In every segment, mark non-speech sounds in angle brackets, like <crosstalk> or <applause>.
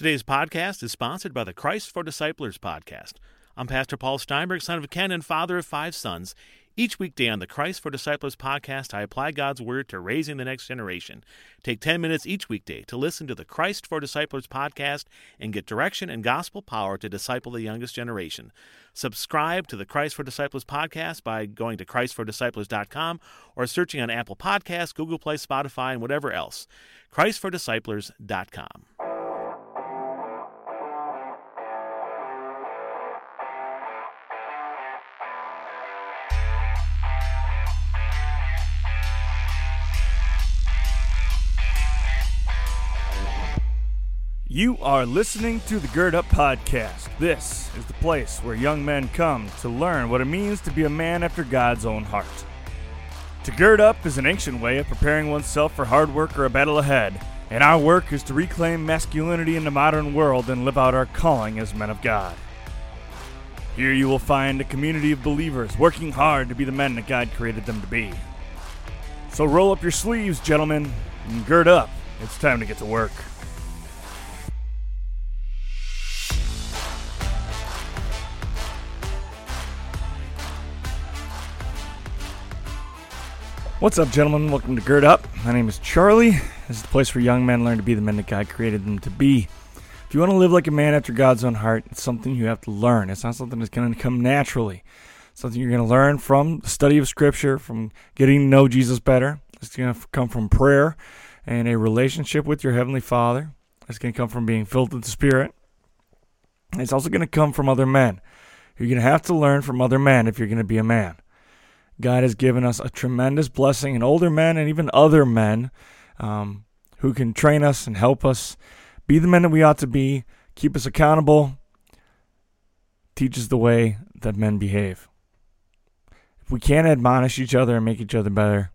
Today's podcast is sponsored by the Christ for Disciplers podcast. I'm Pastor Paul Steinberg, son of Ken and father of five sons. Each weekday on the Christ for Disciplers podcast, I apply God's Word to raising the next generation. Take 10 minutes each weekday to listen to the Christ for Disciplers podcast and get direction and gospel power to disciple the youngest generation. Subscribe to the Christ for Disciplers podcast by going to ChristForDisciplers.com or searching on Apple Podcasts, Google Play, Spotify, and whatever else. ChristForDisciplers.com. You are listening to the Gird Up Podcast. This is the place where young men come to learn what it means to be a man after God's own heart. To gird up is an ancient way of preparing oneself for hard work or a battle ahead, and our work is to reclaim masculinity in the modern world and live out our calling as men of God. Here you will find a community of believers working hard to be the men that God created them to be. So roll up your sleeves, gentlemen, and gird up. It's time to get to work. What's up, gentlemen? Welcome to Gird Up. My name is Charlie. This is the place where young men learn to be the men that God created them to be. If you want to live like a man after God's own heart, it's something you have to learn. It's not something that's going to come naturally. It's something you're going to learn from the study of Scripture, from getting to know Jesus better. It's going to come from prayer and a relationship with your Heavenly Father. It's going to come from being filled with the Spirit. It's also going to come from other men. You're going to have to learn from other men if you're going to be a man. God has given us a tremendous blessing in older men and even other men um, who can train us and help us be the men that we ought to be, keep us accountable, teach us the way that men behave. If we can't admonish each other and make each other better,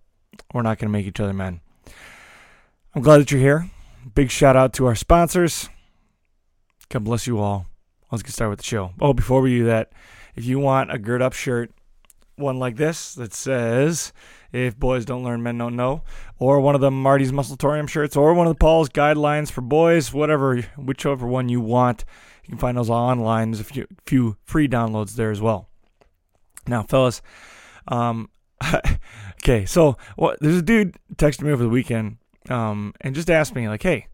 we're not going to make each other men. I'm glad that you're here. Big shout out to our sponsors. God bless you all. Let's get started with the show. Oh, before we do that, if you want a gird up shirt, one like this that says, If boys don't learn, men don't know, or one of the Marty's Muscletorium shirts, or one of the Paul's guidelines for boys, whatever, whichever one you want. You can find those online. There's a few, few free downloads there as well. Now, fellas, um, <laughs> okay, so there's a dude texted me over the weekend um, and just asked me, like, hey,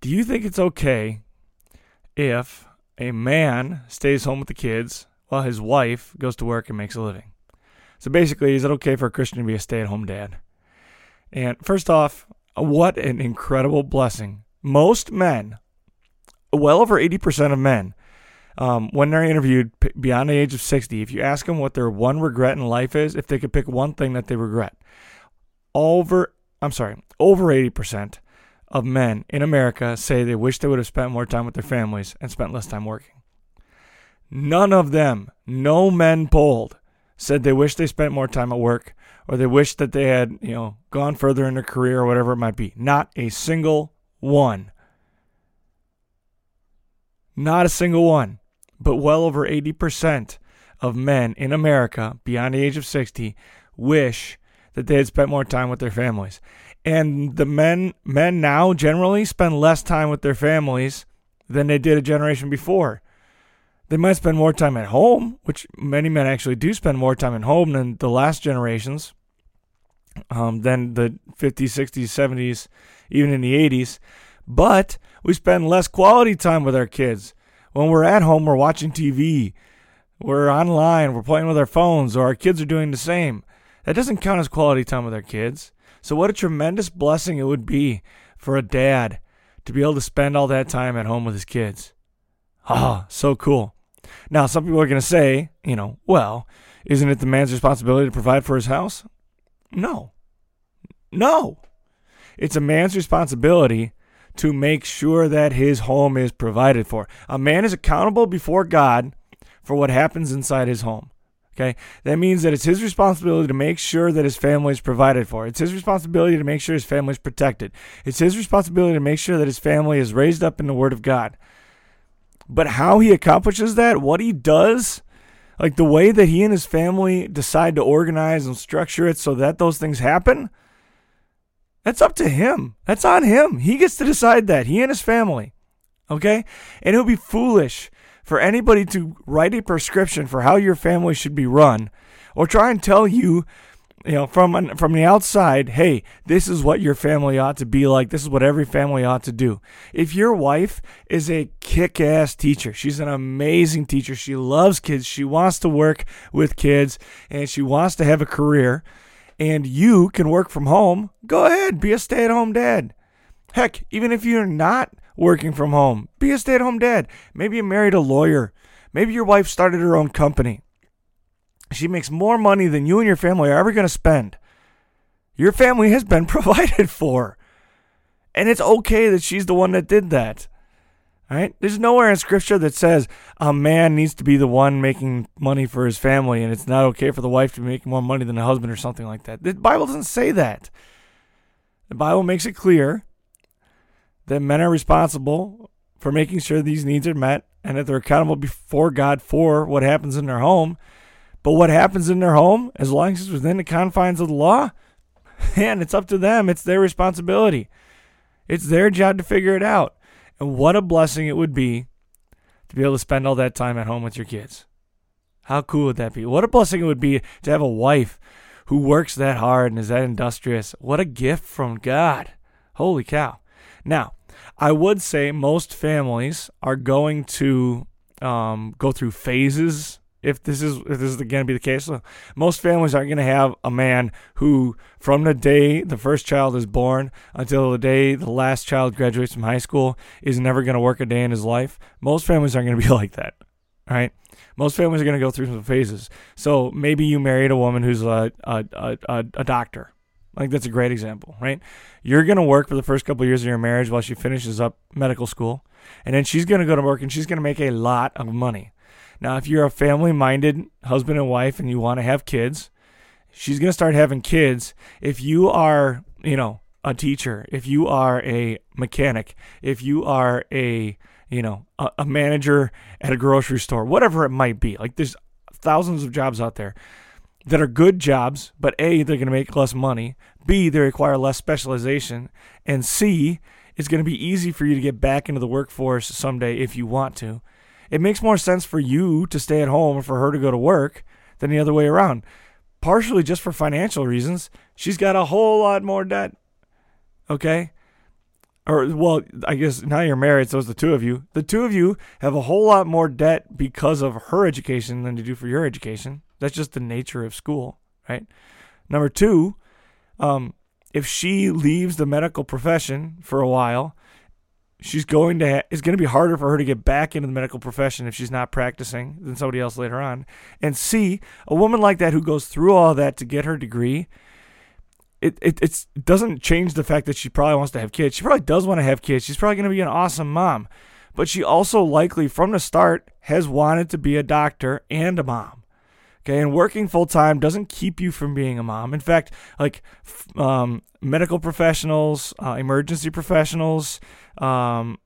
do you think it's okay if a man stays home with the kids while his wife goes to work and makes a living? So basically, is it okay for a Christian to be a stay at home dad? And first off, what an incredible blessing. Most men, well over 80% of men, um, when they're interviewed beyond the age of 60, if you ask them what their one regret in life is, if they could pick one thing that they regret, over, I'm sorry, over 80% of men in America say they wish they would have spent more time with their families and spent less time working. None of them, no men polled, said they wish they spent more time at work or they wish that they had, you know, gone further in their career or whatever it might be. Not a single one. Not a single one. But well over 80% of men in America beyond the age of 60 wish that they had spent more time with their families. And the men men now generally spend less time with their families than they did a generation before. They might spend more time at home, which many men actually do spend more time at home than the last generations, um, than the 50s, 60s, 70s, even in the 80s. But we spend less quality time with our kids. When we're at home, we're watching TV, we're online, we're playing with our phones, or our kids are doing the same. That doesn't count as quality time with our kids. So, what a tremendous blessing it would be for a dad to be able to spend all that time at home with his kids. Ah, so cool. Now, some people are going to say, you know, well, isn't it the man's responsibility to provide for his house? No. No. It's a man's responsibility to make sure that his home is provided for. A man is accountable before God for what happens inside his home. Okay? That means that it's his responsibility to make sure that his family is provided for. It's his responsibility to make sure his family is protected. It's his responsibility to make sure that his family is raised up in the Word of God. But how he accomplishes that, what he does, like the way that he and his family decide to organize and structure it so that those things happen, that's up to him. That's on him. He gets to decide that. He and his family. Okay? And it would be foolish for anybody to write a prescription for how your family should be run or try and tell you you know from from the outside hey this is what your family ought to be like. This is what every family ought to do. If your wife is a kick-ass teacher she's an amazing teacher. She loves kids. She wants to work with kids and she wants to have a career and you can work from home go ahead. Be a stay-at-home dad. Heck even if you're not working from home be a stay-at-home dad. Maybe you married a lawyer. Maybe your wife started her own company she makes more money than you and your family are ever going to spend. Your family has been <laughs> provided for. And it's okay that she's the one that did that. Right? There's nowhere in scripture that says a man needs to be the one making money for his family and it's not okay for the wife to make more money than the husband or something like that. The Bible doesn't say that. The Bible makes it clear that men are responsible for making sure these needs are met and that they're accountable before God for what happens in their home but what happens in their home, as long as it's within the confines of the law, <laughs> man, it's up to them. It's their responsibility. It's their job to figure it out. And what a blessing it would be to be able to spend all that time at home with your kids. How cool would that be? What a blessing it would be to have a wife who works that hard and is that industrious. What a gift from God. Holy cow. Now, I would say most families are going to um, go through phases if this is if this is going to be the case. Most families aren't going to have a man who, from the day the first child is born until the day the last child graduates from high school, is never going to work a day in his life. Most families aren't going to be <laughs> like that. right? Most families are going to go through some phases. So maybe you married a woman who's a a, a, a doctor. Like that's a great example, right? You're going to work for the first couple of years of your marriage while she finishes up medical school, and then she's going to go to work and she's going to make a lot of money now, if you're a family minded husband and wife and you want to have kids, she's going to start having kids. If you are, you know, a teacher, if you are a mechanic, if you are a, you know, a, a manager at a grocery store, whatever it might be, like there's thousands of jobs out there that are good jobs, but A, they're going to make less money. B, they require less specialization. And C, it's going to be easy for you to get back into the workforce someday if you want to it makes more sense for you to stay at home and for her to go to work than the other way around. Partially just for financial reasons. She's got a whole lot more debt. Okay? Or, well, I guess now you're married, so it's the two of you. The two of you have a whole lot more debt because of her education than you do for your education. That's just the nature of school, right? Number two, um, if she leaves the medical profession for a while, she's going to ha- it's going to be harder for her to get back into the medical profession if she's not practicing than somebody else later on. And C, a woman like that who goes through all that to get her degree, it, it it's, it doesn't change the fact that she probably wants to have kids. She probably does want to have kids. She's probably going to be an awesome mom. But she also likely from the start has wanted to be a doctor and a mom. Okay, and working full time doesn't keep you from being a mom. In fact, like um, medical professionals, uh, emergency professionals, um,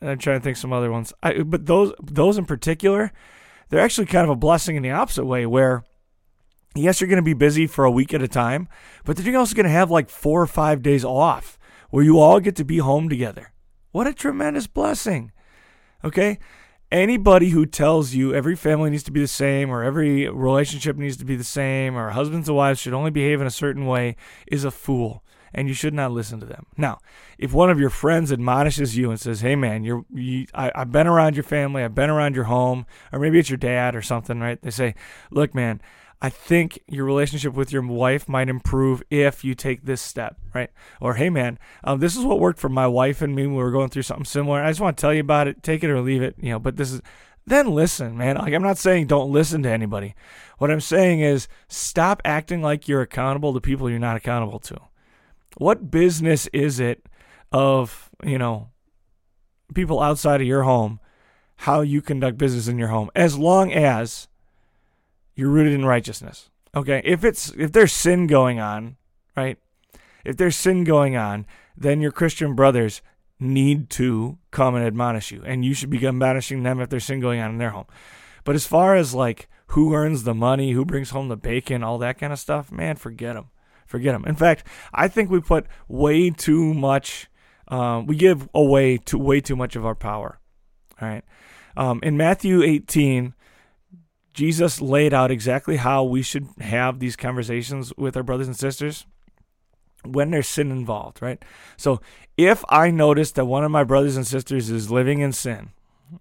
I'm trying to think some other ones. I, but those those in particular, they're actually kind of a blessing in the opposite way, where yes, you're going to be busy for a week at a time, but then you're also going to have like four or five days off where you all get to be home together. What a tremendous blessing. Okay anybody who tells you every family needs to be the same or every relationship needs to be the same or husbands and wives should only behave in a certain way is a fool and you should not listen to them. Now, if one of your friends admonishes you and says, "Hey, man, you're you, I, I've been around your family, I've been around your home," or maybe it's your dad or something, right? They say, "Look, man, I think your relationship with your wife might improve if you take this step, right? Or, hey, man, um, this is what worked for my wife and me when we were going through something similar. I just want to tell you about it. Take it or leave it, you know. But this is then listen, man. Like I'm not saying don't listen to anybody. What I'm saying is stop acting like you're accountable to people you're not accountable to. What business is it of you know people outside of your home how you conduct business in your home as long as you're rooted in righteousness. Okay, if it's if there's sin going on, right? If there's sin going on, then your Christian brothers need to come and admonish you, and you should be admonishing them if there's sin going on in their home. But as far as like who earns the money, who brings home the bacon, all that kind of stuff, man, forget them. Forget them. In fact, I think we put way too much um, we give away to way too much of our power. All right. Um, in Matthew 18, Jesus laid out exactly how we should have these conversations with our brothers and sisters when there's sin involved, right? So if I notice that one of my brothers and sisters is living in sin,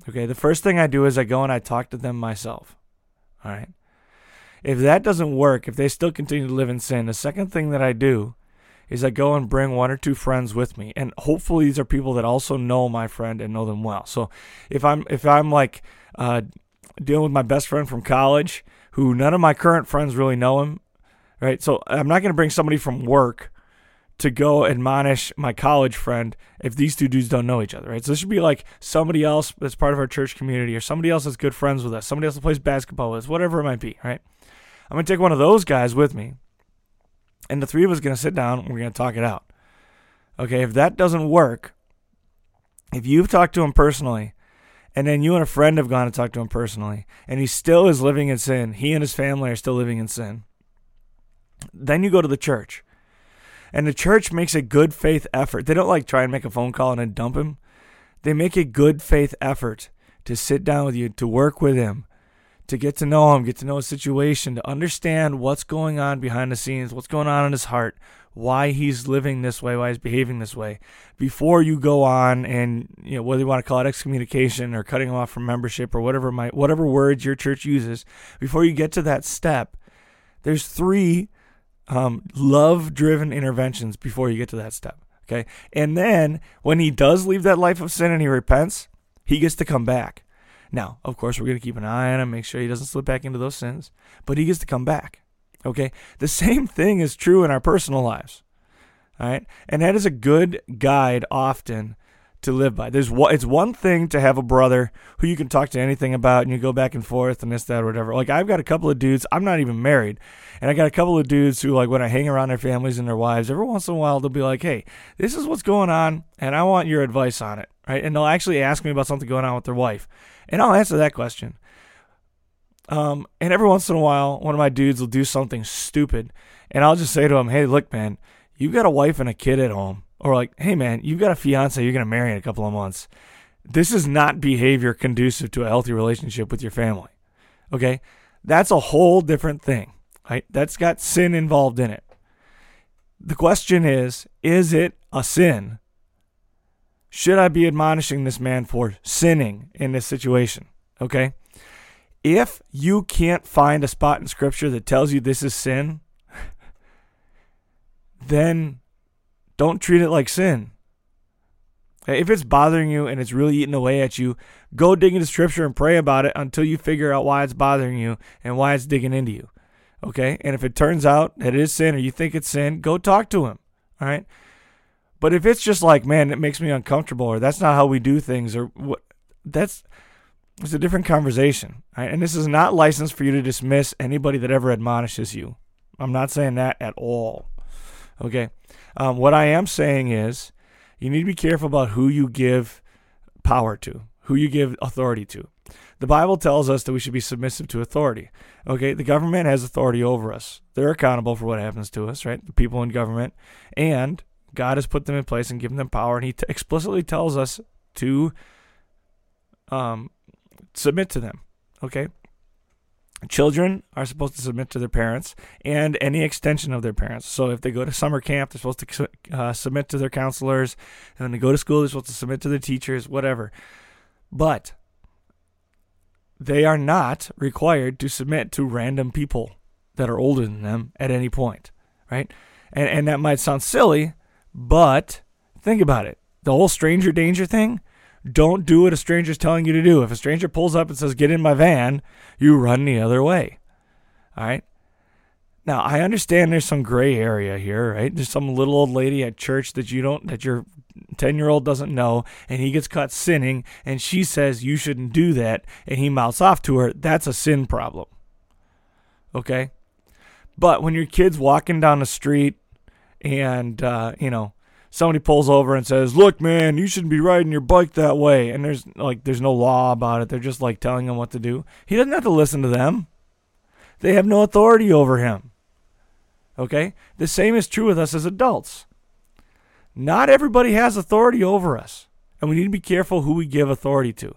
okay, the first thing I do is I go and I talk to them myself. All right. If that doesn't work, if they still continue to live in sin, the second thing that I do is I go and bring one or two friends with me. And hopefully these are people that also know my friend and know them well. So if I'm if I'm like uh, dealing with my best friend from college who none of my current friends really know him, right? So I'm not going to bring somebody from work to go admonish my college friend if these two dudes don't know each other, right? So this should be like somebody else that's part of our church community or somebody else that's good friends with us, somebody else that plays basketball with us, whatever it might be, right? I'm going to take one of those guys with me, and the three of us going to sit down and we're going to talk it out. Okay, if that doesn't work, if you've talked to him personally, and then you and a friend have gone and talked to him personally, and he still is living in sin, he and his family are still living in sin, then you go to the church and the church makes a good faith effort. They don't like try and make a phone call and then dump him. They make a good faith effort to sit down with you, to work with him, to get to know him, get to know his situation, to understand what's going on behind the scenes, what's going on in his heart, why he's living this way, why he's behaving this way, before you go on and you know whether you want to call it excommunication or cutting him off from membership or whatever might whatever words your church uses, before you get to that step, there's three um, love driven interventions before you get to that step. Okay. And then when he does leave that life of sin and he repents, he gets to come back. Now, of course, we're going to keep an eye on him, make sure he doesn't slip back into those sins, but he gets to come back. Okay. The <laughs> same thing is true in our personal lives. All right. And that is a good guide often to live by. There's one, it's one thing to have a brother who you can talk to anything about and you go back and forth and this, that, or whatever. Like I've got a couple of dudes, I'm not even married, and I got a couple of dudes who like when I hang around their families and their wives, every once in a while they'll be like, Hey, this is what's going on and I want your advice on it. Right. And they'll actually ask me about something going on with their wife. And I'll answer that question. Um, and every once in a while, one of my dudes will do something stupid, and I'll just say to him, Hey, look, man, you've got a wife and a kid at home or like, hey man, you've got a fiance you're to marry in a couple of months. This is not behavior conducive to a healthy relationship with your family. Okay? That's a whole different thing. Right? That's got sin involved in it. The question is, is it a sin? Should I be admonishing this man for sinning in this situation? Okay? If you can't find a spot in scripture that tells you this is sin, <laughs> then don't treat it like sin. If it's bothering you and it's really eating away at you, go dig into scripture and pray about it until you figure out why it's bothering you and why it's digging into you. Okay? And if it turns out that it is sin or you think it's sin, go talk to him. All right? But if it's just like, man, it makes me uncomfortable or that's not how we do things or what that's it's a different conversation. Right? And this is not licensed for you to dismiss anybody that ever admonishes you. I'm not saying that at all. Okay? Um, what I am saying is you need to be careful about who you give power to, who you give authority to. The Bible tells us that we should be submissive to authority. Okay, the government has authority over us. They're accountable for what happens to us, right? The people in government. And God has put them in place and given them power. And He t- explicitly tells us to um, submit to them. Okay? Children are supposed to submit to their parents and any extension of their parents. So if they go to summer camp, they're supposed to uh, submit to their counselors. And when they go to school, they're supposed to submit to their teachers, whatever. But they are not required to submit to random people that are older than them at any point, right? And, and that might sound silly, but think about it. The whole stranger danger thing, don't do what a stranger's telling you to do. If a stranger pulls up and says, Get in my van, you run the other way. All right. Now, I understand there's some gray area here, right? There's some little old lady at church that you don't, that your 10 year old doesn't know, and he gets caught sinning, and she says you shouldn't do that, and he mouths off to her. That's a sin problem. Okay? But when your kid's walking down the street and, uh, you know, somebody pulls over and says, "Look, man, you shouldn't be riding your bike that way," and there's like there's no law about it. They're just like telling him what to do. He doesn't have to listen to them. They have no authority over him. Okay? The same is true with us as adults. Not everybody has authority over us, and we need to be careful who we give authority to.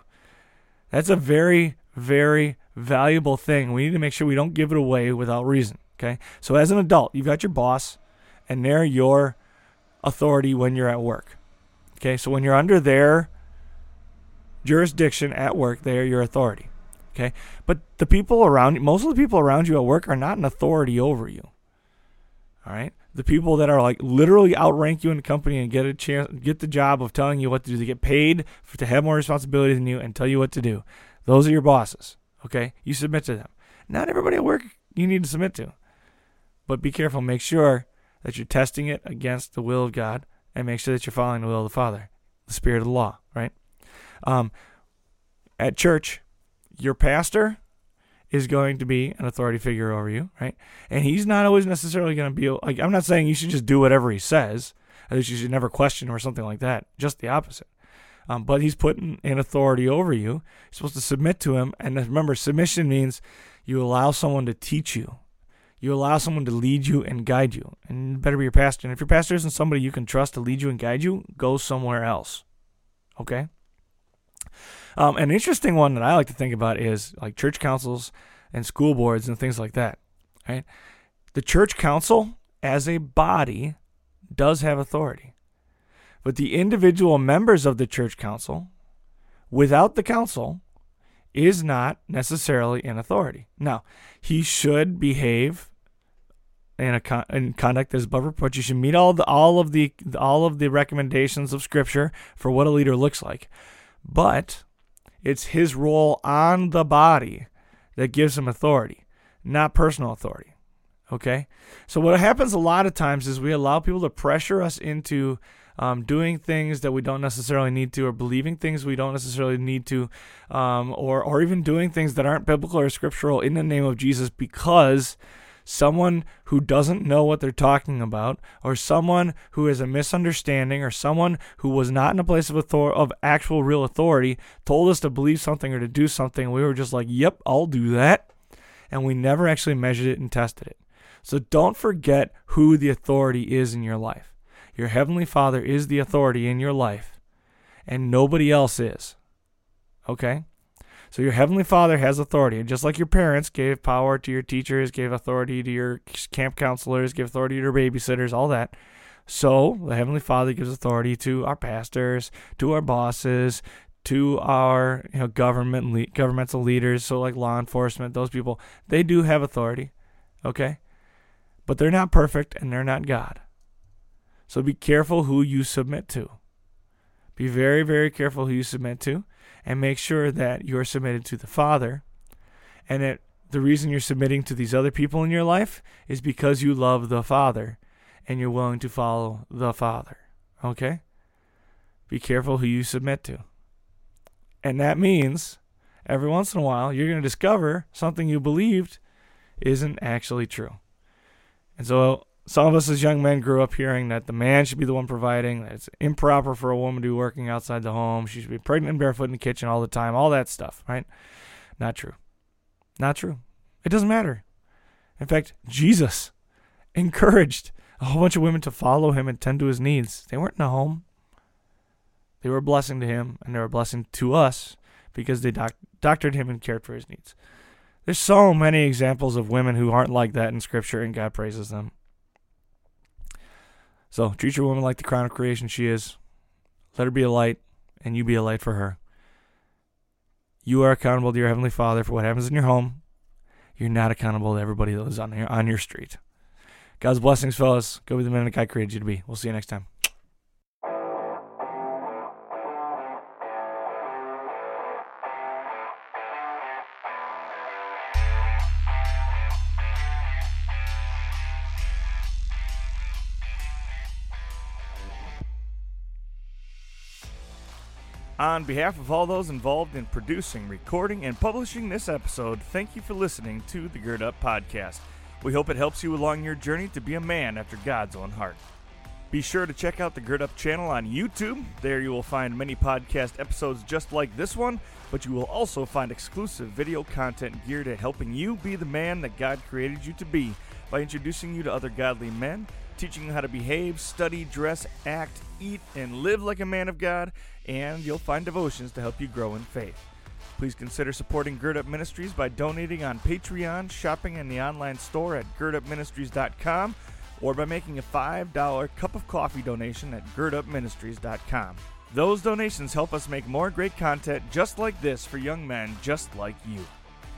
That's a very, very valuable thing. We need to make sure we don't give it away without reason. Okay. So as an adult, you've got your boss, and they're your authority when you're at work. Okay. So when you're under their jurisdiction at work, they're your authority. Okay. But the people around you, most of the people around you at work are not an authority over you. All right. The people that are like literally outrank you in the company and get a chance, get the job of telling you what to do, they get paid for, to have more responsibility than you and tell you what to do. Those are your bosses. Okay. You submit to them. Not everybody at work you need to submit to. But be careful. Make sure that you're testing it against the will of God and make sure that you're following the will of the Father, the Spirit of the law, right? Um, at church, your pastor is going to be an authority figure over you, right? And he's not always necessarily going to be like, I'm not saying you should just do whatever he says, at least you should never question or something like that. Just the opposite. Um, but he's putting an authority over you. You're supposed to submit to him. And remember, submission means you allow someone to teach you you allow someone to lead you and guide you. And better be your pastor. And if your pastor isn't somebody you can trust to lead you and guide you, go somewhere else. Okay? Um, an interesting one that I like to think about is like church councils and school boards and things like that. Right? The church council as a body does have authority. But the individual members of the church council, without the council, is not necessarily in authority. Now, he should behave in a con- in conduct that is above reproach. You should meet all the all of the all of the recommendations of Scripture for what a leader looks like, but it's his role on the body that gives him authority, not personal authority. Okay, so what happens a lot of times is we allow people to pressure us into um, doing things that we don't necessarily need to, or believing things we don't necessarily need to, um, or or even doing things that aren't biblical or scriptural in the name of Jesus because someone who doesn't know what they're talking about, or someone who has a misunderstanding, or someone who was not in a place of author- of actual real authority told us to believe something or to do something. We were just like, "Yep, I'll do that," and we never actually measured it and tested it. So don't forget who the authority is in your life. Your heavenly Father is the authority in your life, and nobody else is. Okay? So your heavenly Father has authority, And just like your parents gave power to your teachers, gave authority to your camp counselors, gave authority to your babysitters, all that. So the heavenly Father gives authority to our pastors, to our bosses, to our you know government le- governmental leaders, so like law enforcement, those people, they do have authority, okay? But they're not perfect and they're not God. So be careful who you submit to. Be very, very careful who you submit to and make sure that you're submitted to the Father and that the reason you're submitting to these other people in your life is because you love the Father and you're willing to follow the Father. Okay? Be careful who you submit to. And that means every once in a while you're going to discover something you believed isn't actually true. And so some of us as young men grew up hearing that the man should be the one providing, that it's improper for a woman to be working outside the home, she should be pregnant and barefoot in the kitchen all the time, all that stuff, right? Not true. Not true. It doesn't matter. In fact, Jesus encouraged a whole bunch of women to follow him and tend to his needs. They weren't in a home. They were a blessing to him, and they were a blessing to us because they doc- doctored him and cared for his needs. There's so many examples of women who aren't like that in Scripture, and God praises them. So treat your woman like the crown of creation she is. Let her be a light, and you be a light for her. You are accountable to your heavenly Father for what happens in your home. You're not accountable to everybody that lives on your on your street. God's blessings, fellas. Go be the man that God created you to be. We'll see you next time. On behalf of all those involved in producing, recording, and publishing this episode, thank you for listening to the Gird Up Podcast. We hope it helps you along your journey to be a man after God's own heart. Be sure to check out the Gird Up channel on YouTube. There you will find many podcast episodes just like this one, but you will also find exclusive video content geared at helping you be the man that God created you to be by introducing you to other godly men teaching you how to behave, study, dress, act, eat, and live like a man of God, and you'll find devotions to help you grow in faith. Please consider supporting Gird Up Ministries by donating on Patreon, shopping in the online store at girdupministries.com, or by making a $5 cup of coffee donation at girdupministries.com. Those donations help us make more great content just like this for young men just like you.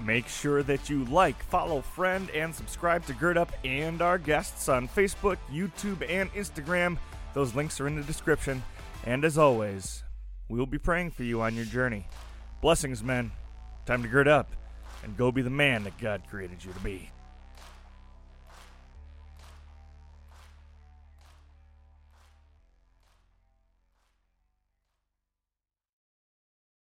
Make sure that you like, follow, friend, and subscribe to Gird Up and our guests on Facebook, YouTube, and Instagram. Those links are in the description. And as always, we will be praying for you on your journey. Blessings, men. Time to gird up and go be the man that God created you to be.